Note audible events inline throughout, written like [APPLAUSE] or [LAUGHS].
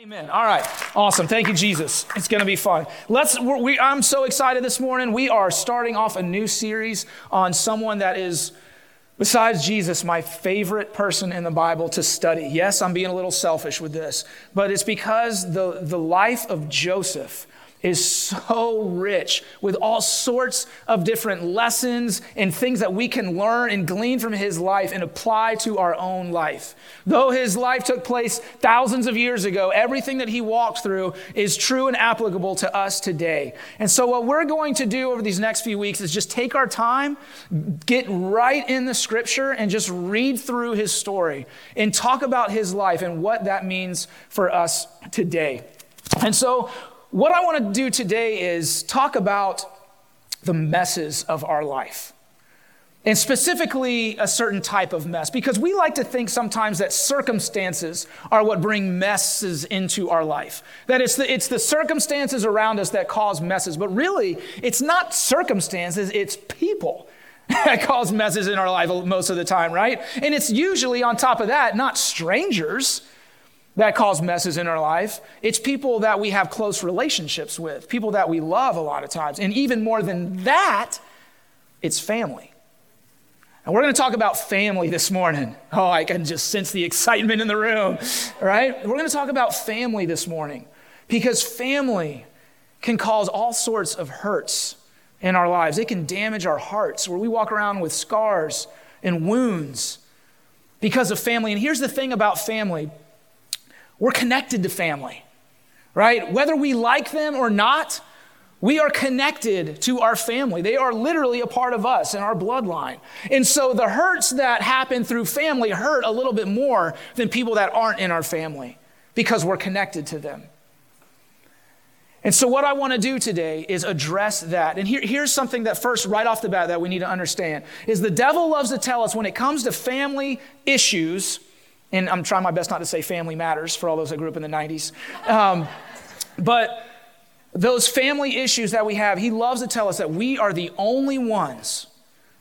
Amen. All right. Awesome. Thank you, Jesus. It's going to be fun. Let's. We, I'm so excited this morning. We are starting off a new series on someone that is, besides Jesus, my favorite person in the Bible to study. Yes, I'm being a little selfish with this, but it's because the, the life of Joseph is so rich with all sorts of different lessons and things that we can learn and glean from his life and apply to our own life. Though his life took place thousands of years ago, everything that he walked through is true and applicable to us today. And so, what we're going to do over these next few weeks is just take our time, get right in the scripture, and just read through his story and talk about his life and what that means for us today. And so, what I want to do today is talk about the messes of our life. And specifically, a certain type of mess, because we like to think sometimes that circumstances are what bring messes into our life. That it's the, it's the circumstances around us that cause messes. But really, it's not circumstances, it's people [LAUGHS] that cause messes in our life most of the time, right? And it's usually on top of that, not strangers that cause messes in our life. It's people that we have close relationships with, people that we love a lot of times. And even more than that, it's family. And we're going to talk about family this morning. Oh, I can just sense the excitement in the room, right? We're going to talk about family this morning because family can cause all sorts of hurts in our lives. It can damage our hearts where we walk around with scars and wounds because of family. And here's the thing about family we're connected to family, right? Whether we like them or not, we are connected to our family. They are literally a part of us and our bloodline. And so the hurts that happen through family hurt a little bit more than people that aren't in our family because we're connected to them. And so, what I want to do today is address that. And here, here's something that, first, right off the bat, that we need to understand is the devil loves to tell us when it comes to family issues, and I'm trying my best not to say family matters for all those that grew up in the 90s. Um, but those family issues that we have, he loves to tell us that we are the only ones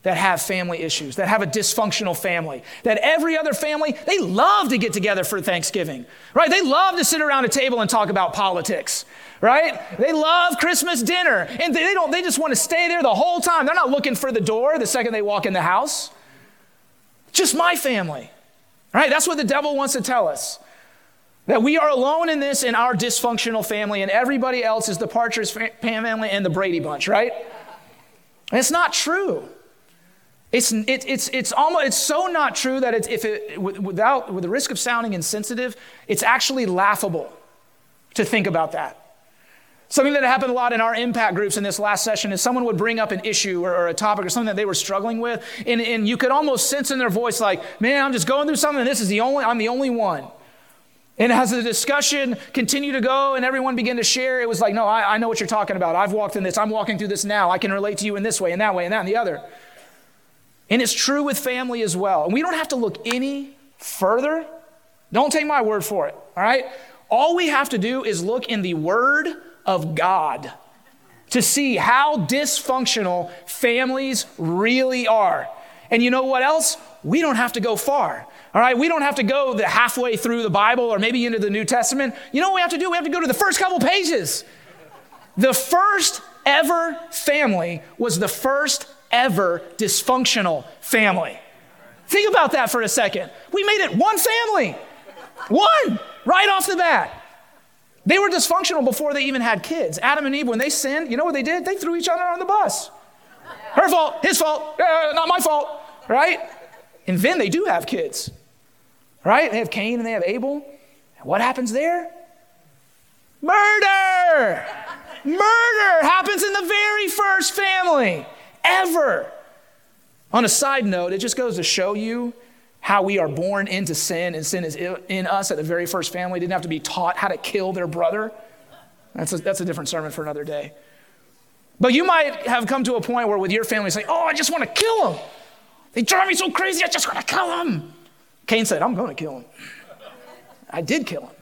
that have family issues, that have a dysfunctional family, that every other family, they love to get together for Thanksgiving, right? They love to sit around a table and talk about politics, right? They love Christmas dinner and they don't, they just want to stay there the whole time. They're not looking for the door the second they walk in the house. Just my family. Right? That's what the devil wants to tell us. That we are alone in this in our dysfunctional family, and everybody else is the Partridge family and the Brady Bunch, right? And it's not true. It's, it, it's, it's, almost, it's so not true that it's, if it, without, with the risk of sounding insensitive, it's actually laughable to think about that. Something that happened a lot in our impact groups in this last session is someone would bring up an issue or, or, a topic or something that they were struggling with, and, and you could almost sense in their voice, like, man, I'm just going through something, and this is the only, I'm the only one. And as the discussion continued to go and everyone began to share, it was like, no, I, I know what you're talking about. I've walked in this. I'm walking through this now. I can relate to you in this way and that way and that and the other. And it's true with family as well. And we don't have to look any further. Don't take my word for it, all right? All we have to do is look in the Word of God to see how dysfunctional families really are. And you know what else? We don't have to go far. All right, we don't have to go the halfway through the Bible or maybe into the New Testament. You know what we have to do? We have to go to the first couple pages. The first ever family was the first ever dysfunctional family. Think about that for a second. We made it one family. One, right off the bat. They were dysfunctional before they even had kids. Adam and Eve, when they sinned, you know what they did? They threw each other on the bus. Her fault, his fault, uh, not my fault, right? And then they do have kids, right? They have Cain and they have Abel. What happens there? Murder! Murder happens in the very first family ever. On a side note, it just goes to show you how we are born into sin and sin is in us at the very first family didn't have to be taught how to kill their brother. That's a, that's a different sermon for another day. But you might have come to a point where with your family say, Oh, I just want to kill them. They drive me so crazy, I just want to kill them. Cain said, I'm going to kill him. I did kill him.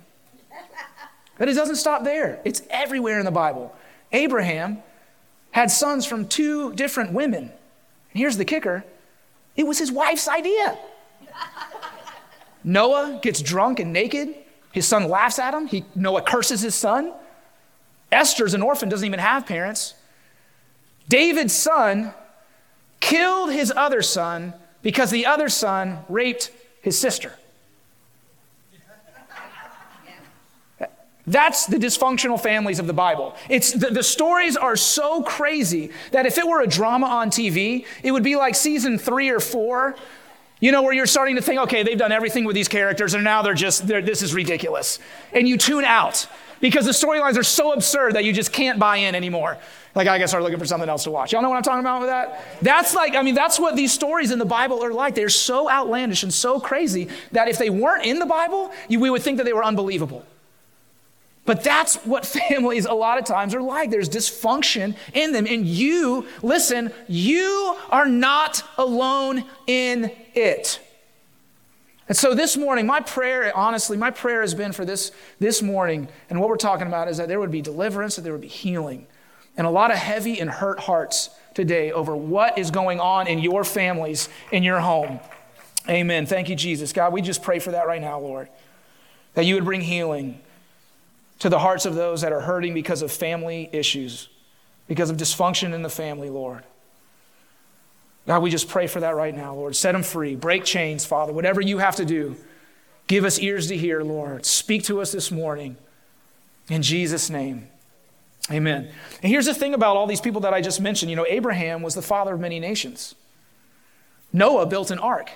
But it doesn't stop there, it's everywhere in the Bible. Abraham had sons from two different women. And here's the kicker it was his wife's idea. Noah gets drunk and naked His son laughs at him. He, Noah curses his son. Esther's an orphan, doesn't even have parents. David's son killed his other son because the other son raped his sister. That's the dysfunctional families of the Bible. It's the, the, stories are so crazy that if it were a drama on TV, it would be like season three or four, you know, where you're starting to think, okay, they've done everything with these characters, and now they're just, they're, this is ridiculous. And you tune out because the storylines are so absurd that you just can't buy in anymore. Like, I guess start looking for something else to watch. Y'all know what I'm talking about with that? That's like, I mean, that's what these stories in the Bible are like. They're so outlandish and so crazy that if they weren't in the Bible, you, we would think that they were unbelievable. But that's what [LAUGHS] families a lot of times are like. There's dysfunction in them. And you, listen, you are not alone in it. And so this morning, my prayer, honestly, my prayer has been for this, this morning, and what we're talking about is that there would be deliverance, that there would be healing, and a lot of heavy and hurt hearts today over what is going on in your families, in your home. Amen. Thank you, Jesus. God, we just pray for that right now, Lord, that you would bring healing to the hearts of those that are hurting because of family issues, because of dysfunction in the family, Lord. God, we just pray for that right now, Lord. Set them free. Break chains, Father. Whatever you have to do, give us ears to hear, Lord. Speak to us this morning. In Jesus' name. Amen. And here's the thing about all these people that I just mentioned. You know, Abraham was the father of many nations. Noah built an ark.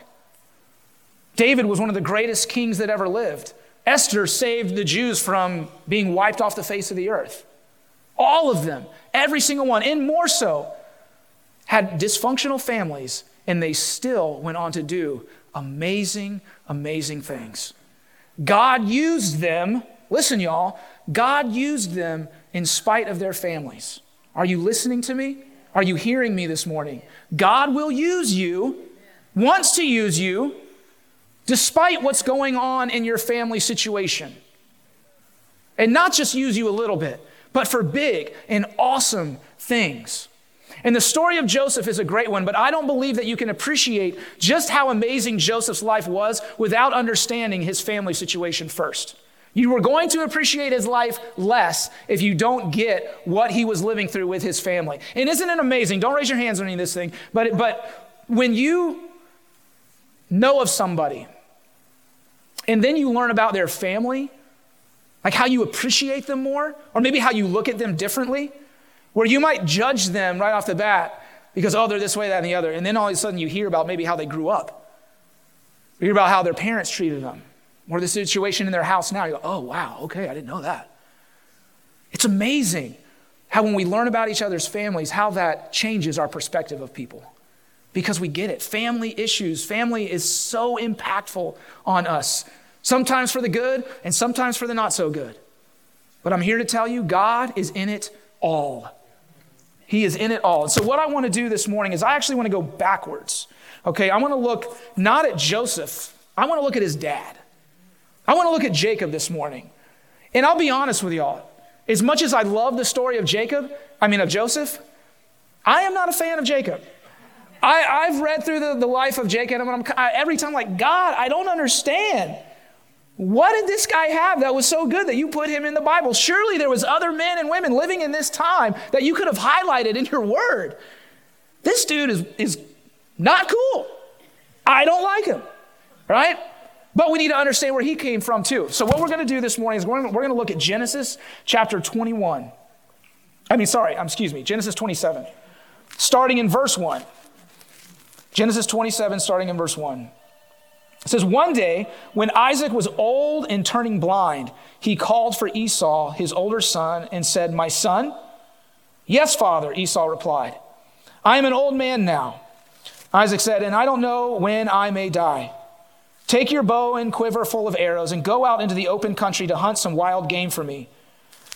David was one of the greatest kings that ever lived. Esther saved the Jews from being wiped off the face of the earth. All of them, every single one, and more so, had dysfunctional families, and they still went on to do amazing, amazing things. God used them, listen, y'all, God used them in spite of their families. Are you listening to me? Are you hearing me this morning? God will use you, wants to use you, despite what's going on in your family situation. And not just use you a little bit, but for big and awesome things. And the story of Joseph is a great one, but I don't believe that you can appreciate just how amazing Joseph's life was without understanding his family situation first. You are going to appreciate his life less if you don't get what he was living through with his family. And isn't it amazing? Don't raise your hands on any of this thing, but, but when you know of somebody and then you learn about their family, like how you appreciate them more, or maybe how you look at them differently, where you might judge them right off the bat because, oh, they're this way, that, and the other. And then all of a sudden you hear about maybe how they grew up. You hear about how their parents treated them, or the situation in their house now. You go, oh, wow, okay, I didn't know that. It's amazing how when we learn about each other's families, how that changes our perspective of people because we get it. Family issues, family is so impactful on us, sometimes for the good and sometimes for the not so good. But I'm here to tell you, God is in it all. He is in it all. And so, what I want to do this morning is I actually want to go backwards. Okay, I want to look not at Joseph, I want to look at his dad. I want to look at Jacob this morning. And I'll be honest with y'all, as much as I love the story of Jacob, I mean, of Joseph, I am not a fan of Jacob. I, have read through the, the life of Jacob, and I'm, I, every time, like, God, I don't understand. What did this guy have that was so good that you put him in the Bible? Surely there was other men and women living in this time that you could have highlighted in your word. This dude is, is not cool. I don't like him, right? But we need to understand where he came from too. So what we're going to do this morning is we're going to look at Genesis chapter 21. I mean, sorry, um, excuse me, Genesis 27, starting in verse 1. Genesis 27, starting in verse 1. It says, One day, when Isaac was old and turning blind, he called for Esau, his older son, and said, My son? Yes, father, Esau replied. I am an old man now. Isaac said, And I don't know when I may die. Take your bow and quiver full of arrows and go out into the open country to hunt some wild game for me.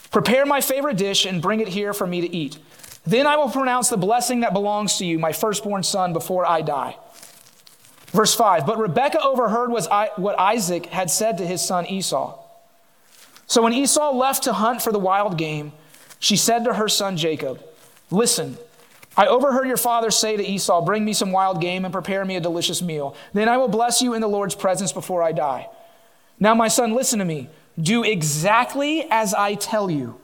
Prepare my favorite dish and bring it here for me to eat. Then I will pronounce the blessing that belongs to you, my firstborn son, before I die. Verse 5 But Rebekah overheard what Isaac had said to his son Esau. So when Esau left to hunt for the wild game, she said to her son Jacob, Listen, I overheard your father say to Esau, Bring me some wild game and prepare me a delicious meal. Then I will bless you in the Lord's presence before I die. Now, my son, listen to me. Do exactly as I tell you.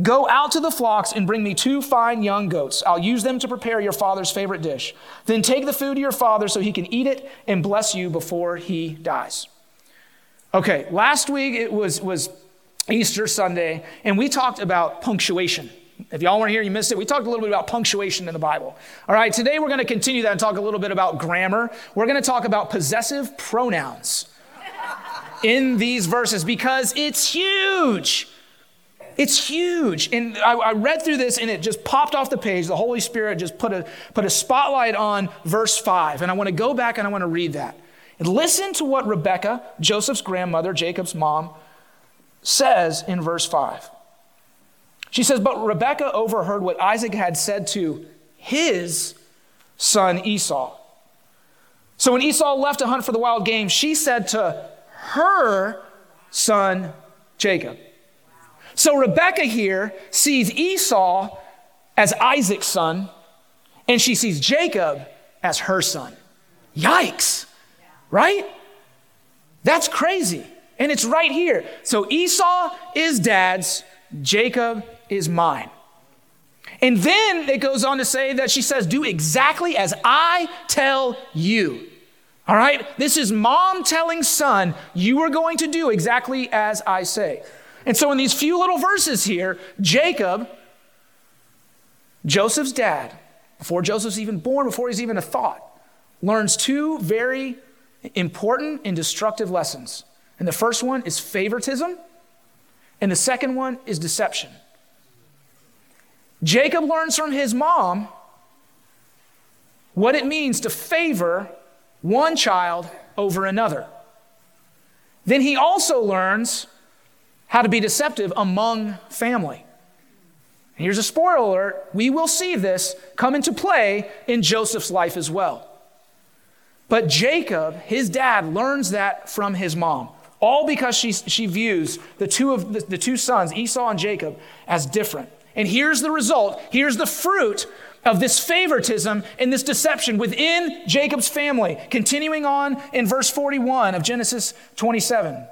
Go out to the flocks and bring me two fine young goats. I'll use them to prepare your father's favorite dish. Then take the food to your father so he can eat it and bless you before he dies. Okay, last week it was, was Easter Sunday, and we talked about punctuation. If y'all weren't here, you missed it. We talked a little bit about punctuation in the Bible. All right, today we're going to continue that and talk a little bit about grammar. We're going to talk about possessive pronouns in these verses because it's huge. It's huge. And I, I, read through this and it just popped off the page. The Holy Spirit just put a, put a spotlight on verse 5. And I want to go back and I want to read that. And listen to what Rebecca, Joseph's grandmother, Jacob's mom, says in verse 5. She says, But Rebecca overheard what Isaac had said to his son Esau. So when Esau left to hunt for the wild game, she said to her son Jacob, so Rebecca here sees Esau as Isaac's son, and she sees Jacob as her son. Yikes, right? That's crazy. And it's right here. So Esau is dad's, Jacob is mine. And then it goes on to say that she says, Do exactly as I tell you. All right? This is mom telling son, You are going to do exactly as I say. And so, in these few little verses here, Jacob, Joseph's dad, before Joseph's even born, before he's even a thought, learns two very important and destructive lessons. And the first one is favoritism, and the second one is deception. Jacob learns from his mom what it means to favor one child over another. Then he also learns how to be deceptive among family. And here's a spoiler alert we will see this come into play in Joseph's life as well. But Jacob, his dad, learns that from his mom, all because she, she views the two, of, the, the two sons, Esau and Jacob, as different. And here's the result here's the fruit of this favoritism and this deception within Jacob's family. Continuing on in verse 41 of Genesis 27.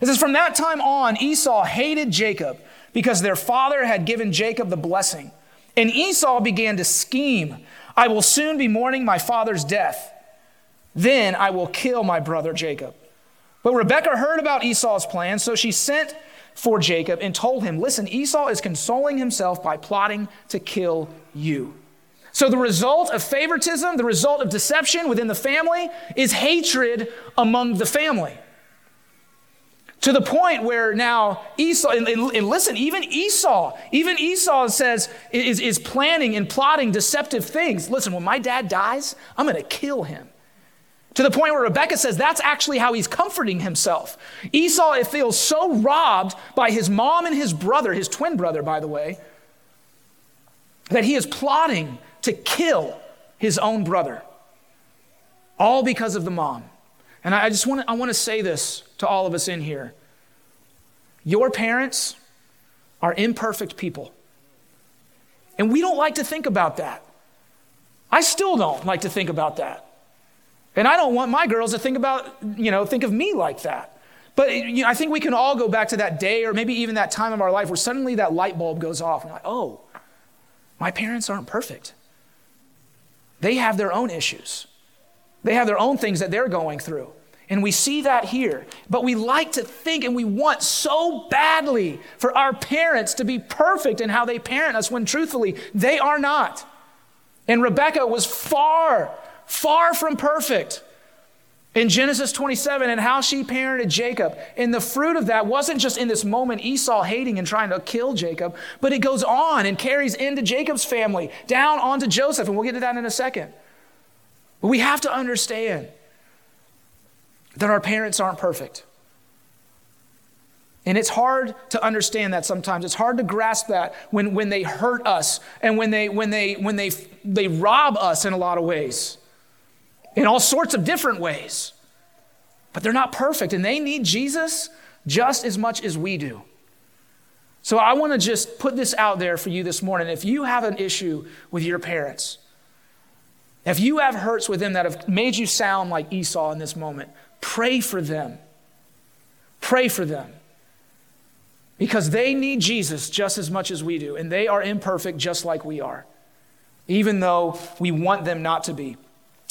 It says, From that time on, Esau hated Jacob because their father had given Jacob the blessing. And Esau began to scheme I will soon be mourning my father's death. Then I will kill my brother Jacob. But Rebekah heard about Esau's plan, so she sent for Jacob and told him, Listen, Esau is consoling himself by plotting to kill you. So, the result of favoritism, the result of deception within the family, is hatred among the family. To the point where now Esau, and, and, listen, even Esau, even Esau says, is, is planning and plotting deceptive things. Listen, when my dad dies, I'm going to kill him. To the point where Rebecca says that's actually how he's comforting himself. Esau it feels so robbed by his mom and his brother, his twin brother, by the way, that he is plotting to kill his own brother. All because of the mom. And I just want to, I want to say this to all of us in here. Your parents are imperfect people. And we don't like to think about that. I still don't like to think about that. And I don't want my girls to think about, you know, think of me like that. But you know, I think we can all go back to that day or maybe even that time of our life where suddenly that light bulb goes off. And like, oh, my parents aren't perfect. They have their own issues. They have their own things that they're going through. And we see that here. But we like to think and we want so badly for our parents to be perfect in how they parent us when truthfully they are not. And Rebecca was far, far from perfect in Genesis 27 and how she parented Jacob. And the fruit of that wasn't just in this moment Esau hating and trying to kill Jacob, but it goes on and carries into Jacob's family, down onto Joseph. And we'll get to that in a second. But we have to understand that our parents aren't perfect. And it's hard to understand that sometimes. It's hard to grasp that when, when they hurt us and when they when they when they they rob us in a lot of ways. In all sorts of different ways. But they're not perfect and they need Jesus just as much as we do. So I want to just put this out there for you this morning. If you have an issue with your parents, if you have hurts within that have made you sound like Esau in this moment, pray for them. Pray for them because they need Jesus just as much as we do, and they are imperfect just like we are, even though we want them not to be.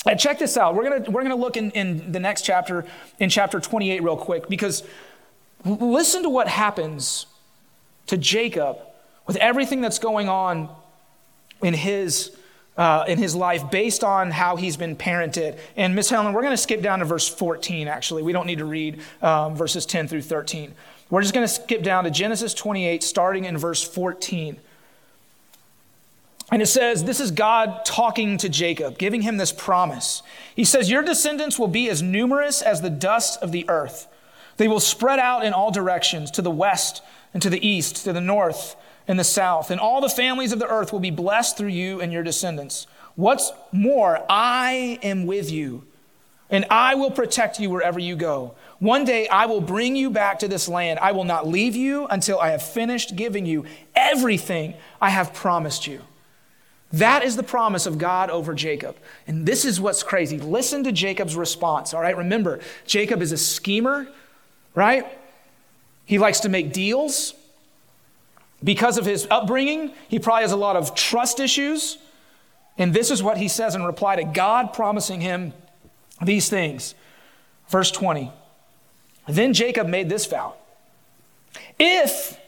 And check this out. We're gonna we're gonna look in, in the next chapter, in chapter 28, real quick, because listen to what happens to Jacob with everything that's going on in his, uh, in his life based on how he's been parented. And Miss Helen, we're going to skip down to verse 14, actually. We don't need to read um, verses 10 through 13. We're just going to skip down to Genesis 28, starting in verse 14. And it says, This is God talking to Jacob, giving him this promise. He says, Your descendants will be as numerous as the dust of the earth. They will spread out in all directions, to the west and to the east, to the north and the south. And all the families of the earth will be blessed through you and your descendants. What's more, I am with you, and I will protect you wherever you go. One day I will bring you back to this land. I will not leave you until I have finished giving you everything I have promised you. That is the promise of God over Jacob. And this is what's crazy. Listen to Jacob's response, all right? Remember, Jacob is a schemer, right? He likes to make deals. Because of his upbringing, he probably has a lot of trust issues. And this is what he says in reply to God promising him these things. Verse 20. Then Jacob made this vow If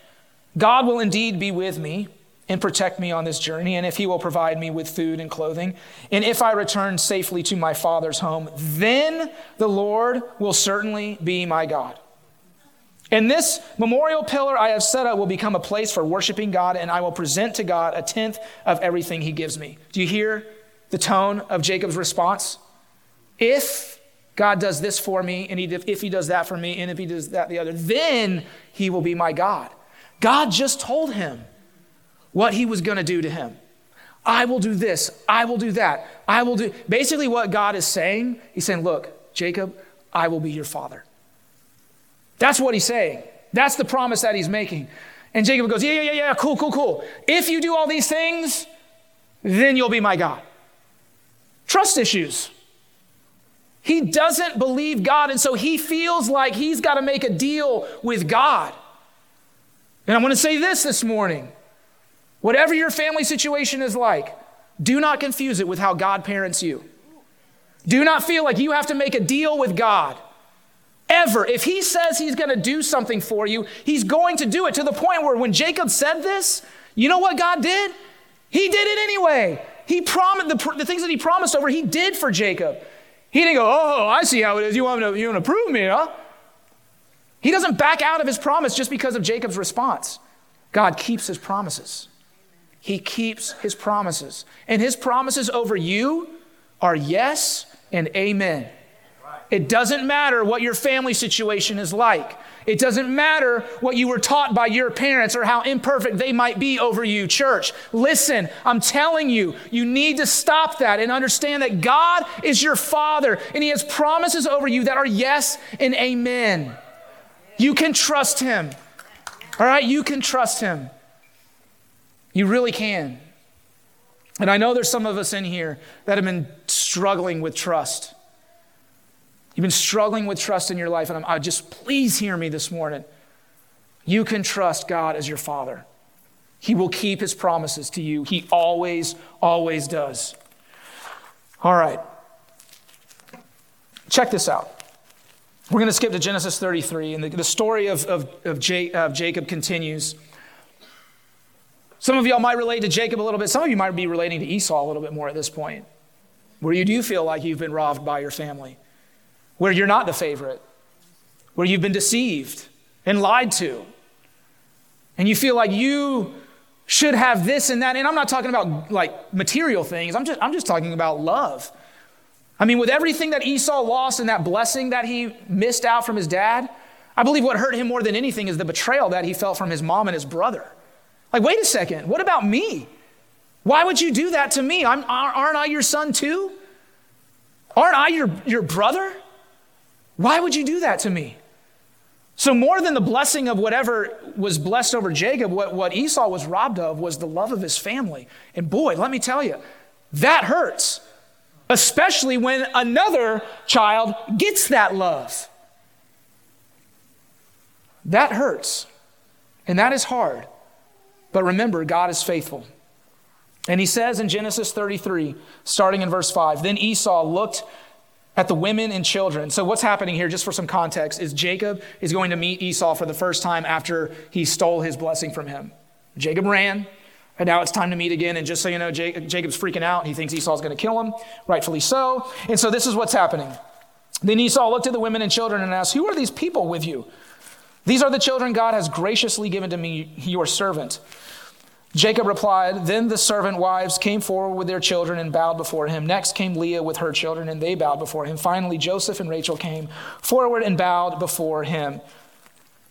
God will indeed be with me, and protect me on this journey, and if he will provide me with food and clothing, and if I return safely to my father's home, then the Lord will certainly be my God. And this memorial pillar I have set up will become a place for worshiping God, and I will present to God a tenth of everything he gives me. Do you hear the tone of Jacob's response? If God does this for me, and if he does that for me, and if he does that the other, then he will be my God. God just told him what he was going to do to him. I will do this. I will do that. I will do. Basically, what God is saying, he's saying, Look, Jacob, I will be your father. That's what he's saying. That's the promise that he's making. And Jacob goes, Yeah, yeah, yeah, yeah, cool, cool, cool. If you do all these things, then you'll be my God. Trust issues. He doesn't believe God, and so he feels like he's got to make a deal with God. And I'm going to say this this morning Whatever your family situation is like, do not confuse it with how God parents you. Do not feel like you have to make a deal with God. Ever. If he says he's going to do something for you, he's going to do it to the point where when Jacob said this, you know what God did? He did it anyway. He promised the, the things that he promised over, he did for Jacob. He didn't go, Oh, I see how it is. You want to, you want to prove me, huh? He doesn't back out of his promise just because of Jacob's response. God keeps his promises. He keeps his promises. And his promises over you are yes and amen. It doesn't matter what your family situation is like. It doesn't matter what you were taught by your parents or how imperfect they might be over you. Church, listen, I'm telling you, you need to stop that and understand that God is your Father and He has promises over you that are yes and amen. You can trust Him. All right? You can trust Him. You really can. And I know there's some of us in here that have been struggling with trust. You've been struggling with trust in your life, and I'm, I just please hear me this morning. You can trust God as your Father. He will keep His promises to you. He always, always does. All right. Check this out. We're going to skip to Genesis 33, and the, the story of, of, of, J, of Jacob continues. Some of y'all might relate to Jacob a little bit. Some of you might be relating to Esau a little bit more at this point, where you do feel like you've been robbed by your family, where you're not the favorite, where you've been deceived and lied to. And you feel like you should have this and that. And I'm not talking about like material things, I'm just, I'm just talking about love. I mean, with everything that Esau lost and that blessing that he missed out from his dad, I believe what hurt him more than anything is the betrayal that he felt from his mom and his brother. Like, wait a second, what about me? Why would you do that to me? I'm, aren't I your son too? Aren't I your, your brother? Why would you do that to me? So, more than the blessing of whatever was blessed over Jacob, what, what Esau was robbed of was the love of his family. And boy, let me tell you, that hurts, especially when another child gets that love. That hurts. And that is hard. But remember, God is faithful. And he says in Genesis 33, starting in verse 5, then Esau looked at the women and children. So, what's happening here, just for some context, is Jacob is going to meet Esau for the first time after he stole his blessing from him. Jacob ran, and now it's time to meet again. And just so you know, Jacob's freaking out. He thinks Esau's going to kill him, rightfully so. And so, this is what's happening. Then Esau looked at the women and children and asked, Who are these people with you? These are the children God has graciously given to me, your servant. Jacob replied, Then the servant wives came forward with their children and bowed before him. Next came Leah with her children, and they bowed before him. Finally, Joseph and Rachel came forward and bowed before him.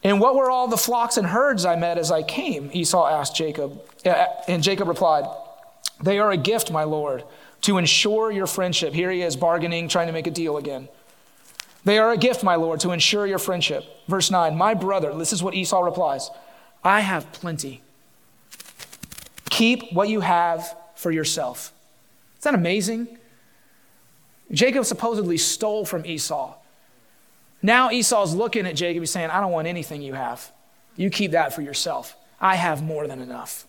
And what were all the flocks and herds I met as I came? Esau asked Jacob. And Jacob replied, They are a gift, my Lord, to ensure your friendship. Here he is bargaining, trying to make a deal again. They are a gift, my Lord, to ensure your friendship. Verse 9, my brother, this is what Esau replies I have plenty. Keep what you have for yourself. Isn't that amazing? Jacob supposedly stole from Esau. Now Esau's looking at Jacob, he's saying, I don't want anything you have. You keep that for yourself. I have more than enough.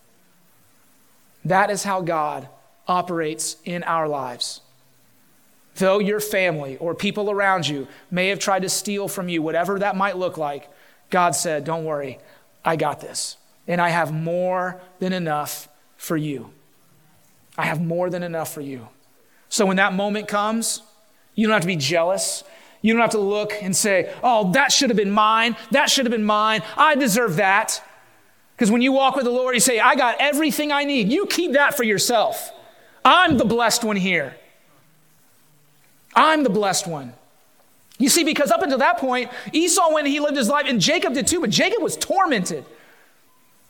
That is how God operates in our lives. Though your family or people around you may have tried to steal from you, whatever that might look like, God said, Don't worry, I got this. And I have more than enough for you. I have more than enough for you. So when that moment comes, you don't have to be jealous. You don't have to look and say, Oh, that should have been mine. That should have been mine. I deserve that. Because when you walk with the Lord, you say, I got everything I need. You keep that for yourself. I'm the blessed one here. I'm the blessed one. You see, because up until that point, Esau, when he lived his life, and Jacob did too, but Jacob was tormented.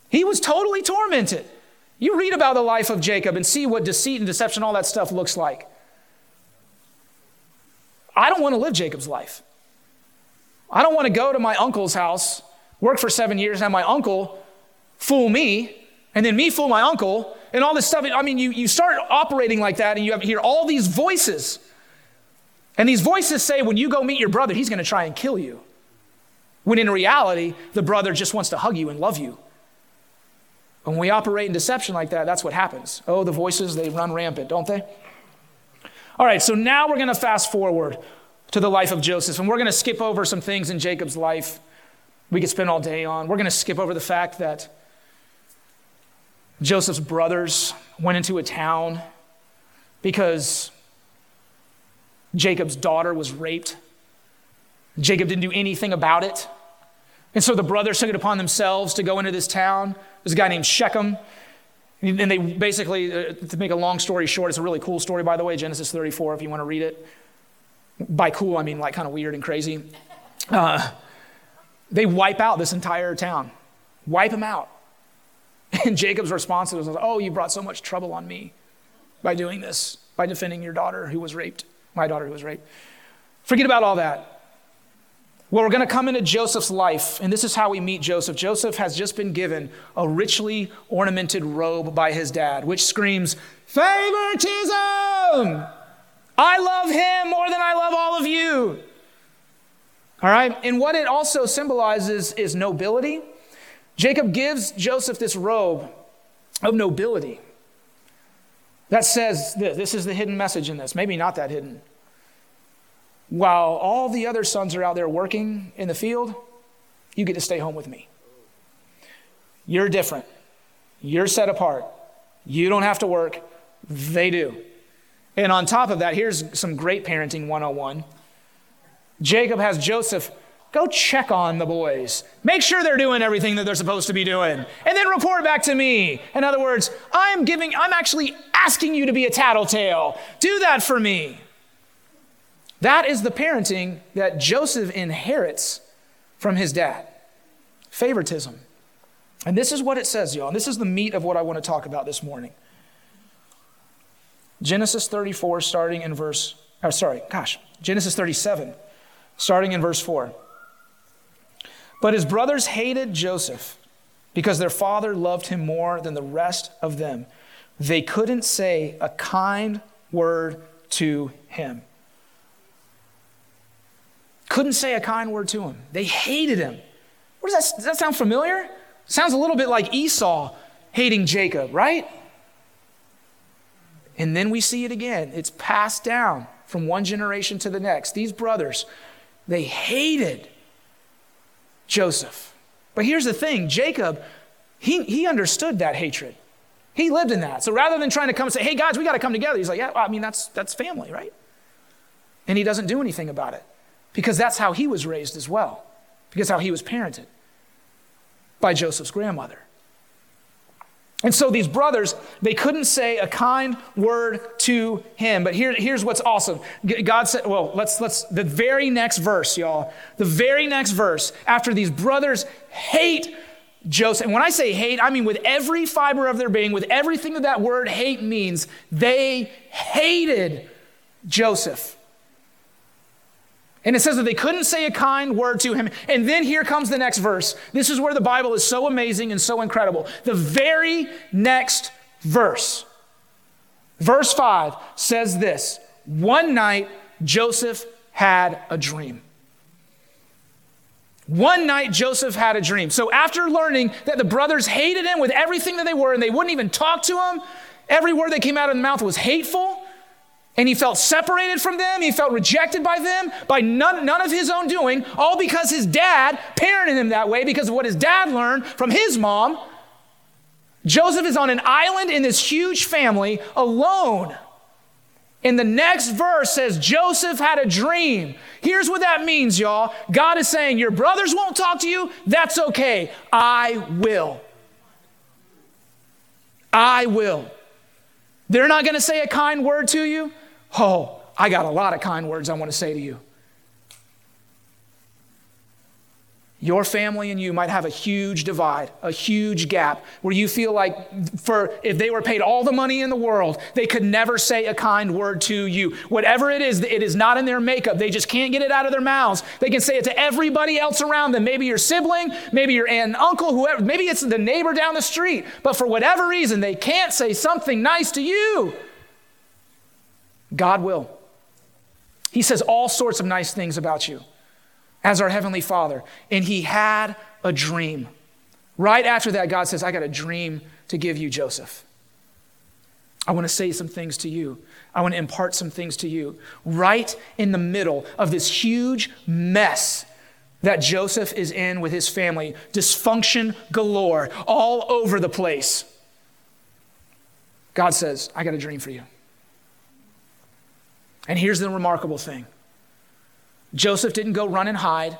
He was totally tormented. You read about the life of Jacob and see what deceit and deception, all that stuff looks like. I don't want to live Jacob's life. I don't want to go to my uncle's house, work for seven years, and have my uncle fool me, and then me fool my uncle, and all this stuff. I mean, you, you start operating like that, and you hear all these voices and these voices say, when you go meet your brother, he's going to try and kill you. When in reality, the brother just wants to hug you and love you. When we operate in deception like that, that's what happens. Oh, the voices, they run rampant, don't they? All right, so now we're going to fast forward to the life of Joseph, and we're going to skip over some things in Jacob's life we could spend all day on. We're going to skip over the fact that Joseph's brothers went into a town because Jacob's daughter was raped. Jacob didn't do anything about it. And so the brothers took it upon themselves to go into this town. There's a guy named Shechem. And they basically, uh, to make a long story short, it's a really cool story, by the way, Genesis 34, if you want to read it. By cool, I mean like kind of weird and crazy. Uh, they wipe out this entire town, wipe them out. [LAUGHS] And Jacob's response was, Oh, you brought so much trouble on me by doing this, by defending your daughter who was raped my daughter who was raped. Forget about all that. Well, we're going to come into Joseph's life, and this is how we meet Joseph. Joseph has just been given a richly ornamented robe by his dad, which screams, Favoritism! I love him more than I love all of you. All right? And what it also symbolizes is nobility. Jacob gives Joseph this robe of nobility that says this. This is the hidden message in this. Maybe not that hidden. While all the other sons are out there working in the field, you get to stay home with me. You're different. You're set apart. You don't have to work. They do. And on top of that, here's some great parenting 101. Jacob has Joseph Go check on the boys. Make sure they're doing everything that they're supposed to be doing. And then report back to me. In other words, I'm giving, I'm actually asking you to be a tattletale. Do that for me. That is the parenting that Joseph inherits from his dad favoritism. And this is what it says, y'all. And this is the meat of what I want to talk about this morning. Genesis 34, starting in verse, or sorry, gosh, Genesis 37, starting in verse 4. But his brothers hated Joseph because their father loved him more than the rest of them. They couldn't say a kind word to him. Couldn't say a kind word to him. They hated him. What does that, does that sound familiar? Sounds a little bit like Esau hating Jacob, right? And then we see it again. It's passed down from one generation to the next. These brothers, they hated Joseph. But here's the thing Jacob, he, he understood that hatred. He lived in that. So rather than trying to come and say, hey, guys, we got to come together, he's like, yeah, well, I mean, that's, that's family, right? And he doesn't do anything about it because that's how he was raised as well, because how he was parented by Joseph's grandmother. And so these brothers, they couldn't say a kind word to him. But here, here's what's awesome. God said, well, let's, let's, the very next verse, y'all, the very next verse, after these brothers hate Joseph, and when I say hate, I mean with every fiber of their being, with everything that that word hate means, they hated Joseph. And it says that they couldn't say a kind word to him. And then here comes the next verse. This is where the Bible is so amazing and so incredible. The very next verse, verse 5 says this One night, Joseph had a dream. One night, Joseph had a dream. So, after learning that the brothers hated him with everything that they were and they wouldn't even talk to him, every word that came out of the mouth was hateful, and he felt separated from them. He felt rejected by them, by none, none of his own doing, all because his dad parented him that way because of what his dad learned from his mom. Joseph is on an island in this huge family alone. And the next verse says, Joseph had a dream. Here's what that means, y'all. God is saying, Your brothers won't talk to you. That's okay. I will. I will. They're not going to say a kind word to you. Oh, I got a lot of kind words I want to say to you. Your family and you might have a huge divide, a huge gap where you feel like for if they were paid all the money in the world, they could never say a kind word to you. Whatever it is, it is not in their makeup. They just can't get it out of their mouths. They can say it to everybody else around them, maybe your sibling, maybe your aunt and uncle, whoever, maybe it's the neighbor down the street, but for whatever reason, they can't say something nice to you. God will. He says all sorts of nice things about you as our Heavenly Father. And he had a dream. Right after that, God says, I got a dream to give you, Joseph. I want to say some things to you. I want to impart some things to you. Right in the middle of this huge mess that Joseph is in with his family, dysfunction galore, all over the place. God says, I got a dream for you. And here's the remarkable thing Joseph didn't go run and hide,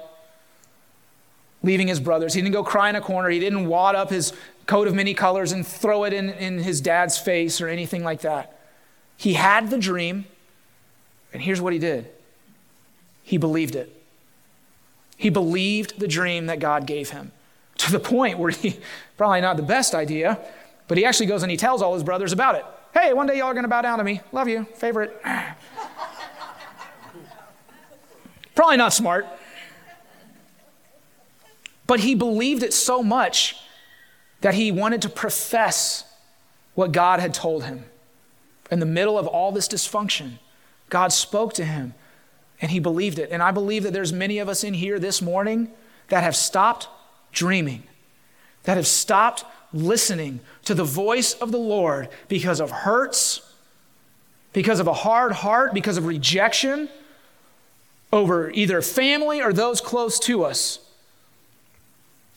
leaving his brothers. He didn't go cry in a corner. He didn't wad up his coat of many colors and throw it in, in his dad's face or anything like that. He had the dream, and here's what he did he believed it. He believed the dream that God gave him to the point where he, [LAUGHS] probably not the best idea, but he actually goes and he tells all his brothers about it. Hey, one day y'all are going to bow down to me. Love you. Favorite. Probably not smart. But he believed it so much that he wanted to profess what God had told him. In the middle of all this dysfunction, God spoke to him and he believed it. And I believe that there's many of us in here this morning that have stopped dreaming, that have stopped listening to the voice of the Lord because of hurts, because of a hard heart, because of rejection over either family or those close to us.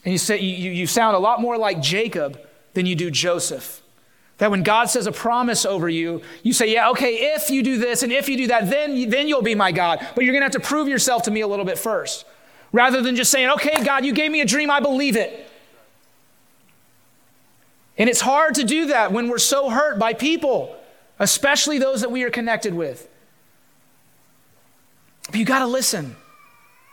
And you, say, you, you sound a lot more like Jacob than you do Joseph. That when God says a promise over you, you say, Yeah, okay, if you do this and if you do that, then, then you'll be my God. But you're going to have to prove yourself to me a little bit first. Rather than just saying, Okay, God, you gave me a dream, I believe it. And it's hard to do that when we're so hurt by people, especially those that we are connected with. But you got to listen.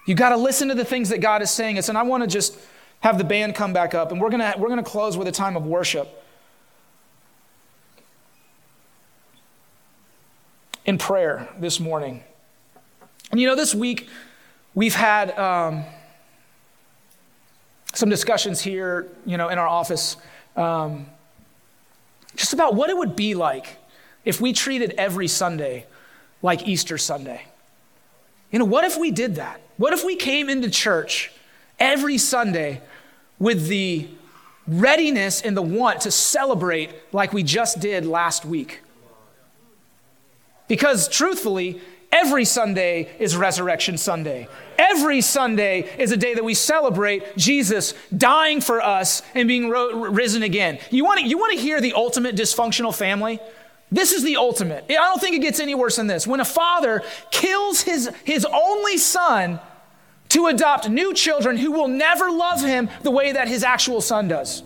You got to listen to the things that God is saying. Us, and I want to just have the band come back up, and we're gonna we're gonna close with a time of worship. In prayer this morning. And you know, this week we've had um, some discussions here, you know, in our office, um, just about what it would be like if we treated every Sunday like Easter Sunday. You know, what if we did that? What if we came into church every Sunday with the readiness and the want to celebrate like we just did last week. Because truthfully, every Sunday is Resurrection Sunday. Every Sunday is a day that we celebrate Jesus dying for us and being risen again. You want to you want to hear the ultimate dysfunctional family? This is the ultimate. I don't think it gets any worse than this. When a father kills his, his only son to adopt new children who will never love him the way that his actual son does.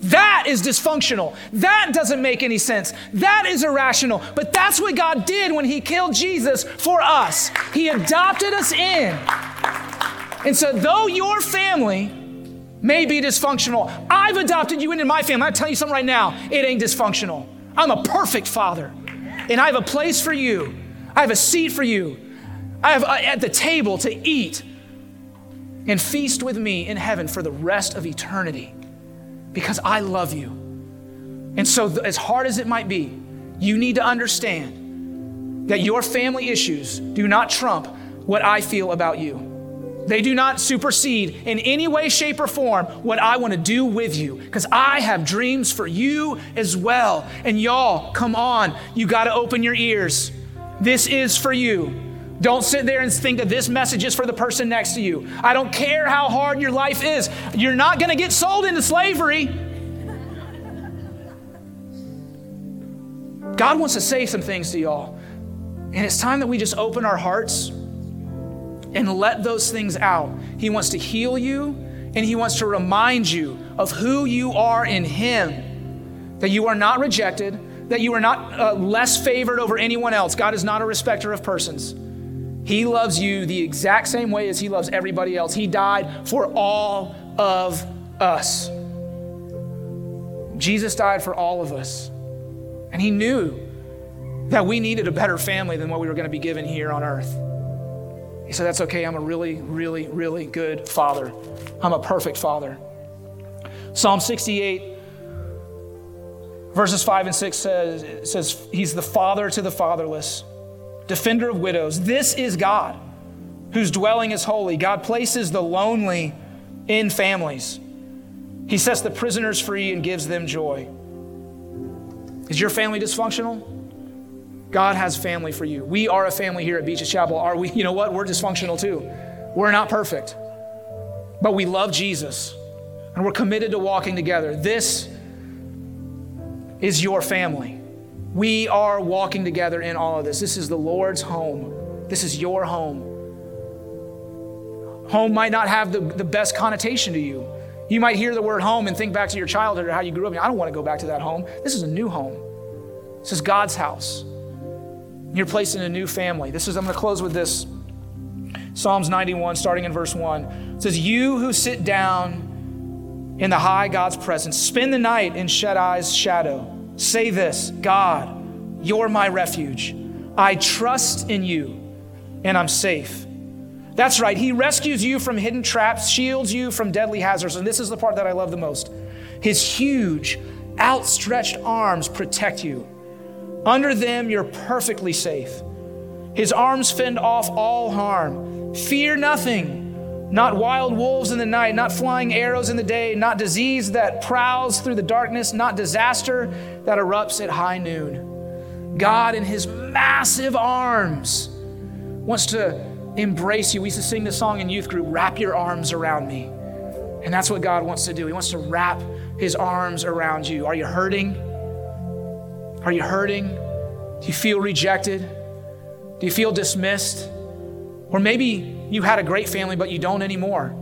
That is dysfunctional. That doesn't make any sense. That is irrational. But that's what God did when He killed Jesus for us. He adopted us in. And so, though your family may be dysfunctional, I've adopted you into my family. I'm telling you something right now, it ain't dysfunctional. I'm a perfect father, and I have a place for you. I have a seat for you. I have uh, at the table to eat and feast with me in heaven for the rest of eternity because I love you. And so, as hard as it might be, you need to understand that your family issues do not trump what I feel about you. They do not supersede in any way, shape, or form what I want to do with you because I have dreams for you as well. And y'all, come on, you got to open your ears. This is for you. Don't sit there and think that this message is for the person next to you. I don't care how hard your life is, you're not going to get sold into slavery. God wants to say some things to y'all. And it's time that we just open our hearts and let those things out. He wants to heal you and He wants to remind you of who you are in Him, that you are not rejected, that you are not uh, less favored over anyone else. God is not a respecter of persons. He loves you the exact same way as He loves everybody else. He died for all of us. Jesus died for all of us. And He knew that we needed a better family than what we were going to be given here on earth. He said, That's okay. I'm a really, really, really good father. I'm a perfect father. Psalm 68, verses 5 and 6 says, says He's the father to the fatherless defender of widows. This is God, whose dwelling is holy. God places the lonely in families. He sets the prisoners free and gives them joy. Is your family dysfunctional? God has family for you. We are a family here at Beaches Chapel. Are we? You know what? We're dysfunctional too. We're not perfect, but we love Jesus and we're committed to walking together. This is your family. We are walking together in all of this. This is the Lord's home. This is your home. Home might not have the, the best connotation to you. You might hear the word home and think back to your childhood or how you grew up. I don't want to go back to that home. This is a new home. This is God's house. You're placed in a new family. This is, I'm going to close with this. Psalms 91, starting in verse 1. It says, You who sit down in the high God's presence, spend the night in Shaddai's shadow. Say this God, you're my refuge. I trust in you and I'm safe. That's right. He rescues you from hidden traps, shields you from deadly hazards. And this is the part that I love the most. His huge, outstretched arms protect you. Under them, you're perfectly safe. His arms fend off all harm. Fear nothing not wild wolves in the night, not flying arrows in the day, not disease that prowls through the darkness, not disaster that erupts at high noon. God, in His massive arms, wants to embrace you. We used to sing this song in youth group Wrap your arms around me. And that's what God wants to do. He wants to wrap His arms around you. Are you hurting? Are you hurting? Do you feel rejected? Do you feel dismissed? Or maybe you had a great family, but you don't anymore.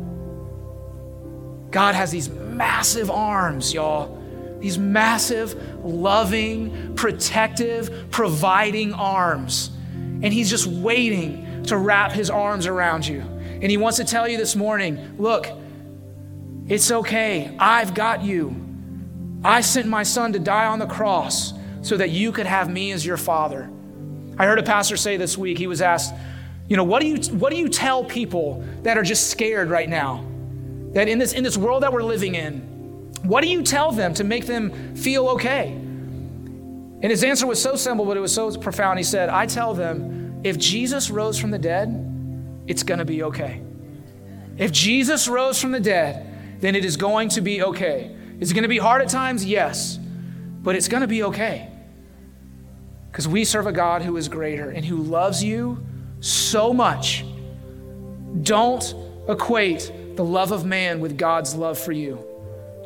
God has these massive arms, y'all. These massive, loving, protective, providing arms. And He's just waiting to wrap His arms around you. And He wants to tell you this morning look, it's okay. I've got you. I sent my son to die on the cross so that you could have me as your father. I heard a pastor say this week, he was asked, you know, what do you, what do you tell people that are just scared right now? That in this, in this world that we're living in, what do you tell them to make them feel okay? And his answer was so simple, but it was so profound. He said, I tell them, if Jesus rose from the dead, it's to be okay. If Jesus rose from the dead, then it is going to be okay. Is it to be hard at times? Yes. But it's to be okay. Because we serve a God who is greater and who loves you so much. Don't equate the love of man with God's love for you.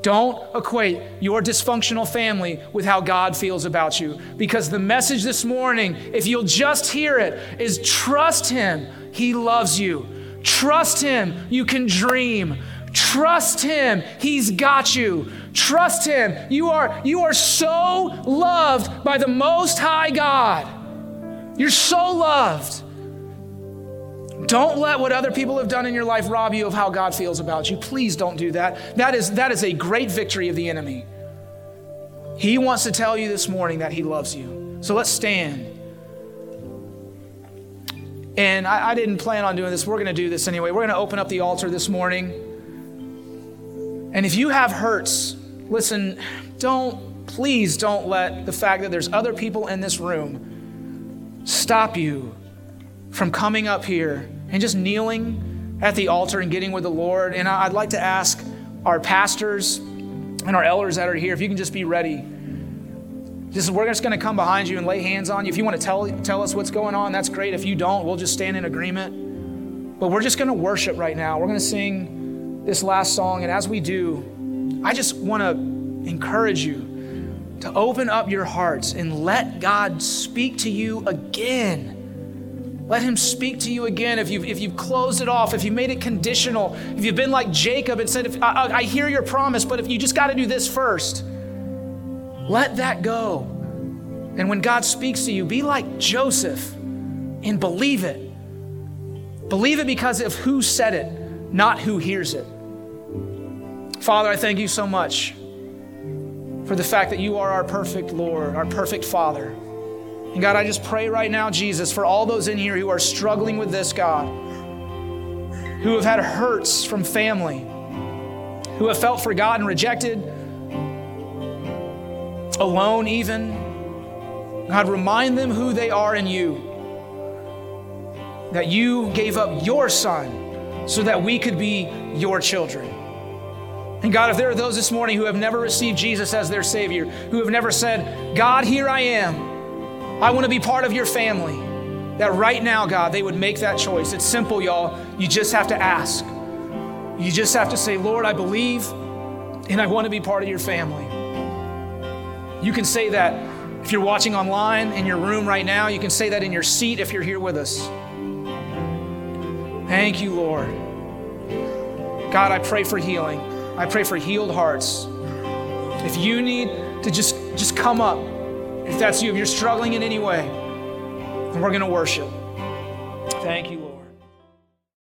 Don't equate your dysfunctional family with how God feels about you. Because the message this morning, if you'll just hear it, is trust Him. He loves you. Trust Him. You can dream. Trust Him. He's got you. Trust Him. You are, you are so loved by the Most High God. You're so loved. Don't let what other people have done in your life rob you of how God feels about you. Please don't do that. That is, that is a great victory of the enemy. He wants to tell you this morning that He loves you. So let's stand. And I, I didn't plan on doing this. We're going to do this anyway. We're going to open up the altar this morning. And if you have hurts, listen, don't, please don't let the fact that there's other people in this room stop you from coming up here and just kneeling at the altar and getting with the Lord. And I'd like to ask our pastors and our elders that are here if you can just be ready. We're just going to come behind you and lay hands on you. If you want to tell tell us what's going on, that's great. If you don't, we'll just stand in agreement. But we're just going to worship right now. We're going to sing this last song, and as we do, I just want to encourage you to open up your hearts and let God speak to you again let him speak to you again if you've, if you've closed it off, if you've made it conditional, if you've been like Jacob and said, if, I, I hear your promise, but if you just got to do this first, let that go. And when God speaks to you, be like Joseph and believe it. Believe it because of who said it, not who hears it. Father, I thank you so much for the fact that you are our perfect Lord, our perfect Father. And God, I just pray right now, Jesus, for all those in here who are struggling with this, God, who have had hurts from family, who have felt forgotten, rejected, alone even. God, remind them who they are in you. That you gave up your son so that we could be your children. And God, if there are those this morning who have never received Jesus as their Savior, who have never said, God, here I am. I want to be part of your family. That right now, God, they would make that choice. It's simple, y'all. You just have to ask. You just have to say, Lord, I believe and I want to be part of your family. You can say that if you're watching online in your room right now. You can say that in your seat if you're here with us. Thank you, Lord. God, I pray for healing. I pray for healed hearts. If you need to just, just come up, if that's you, if you're struggling in any way, then we're going to worship. Thank you.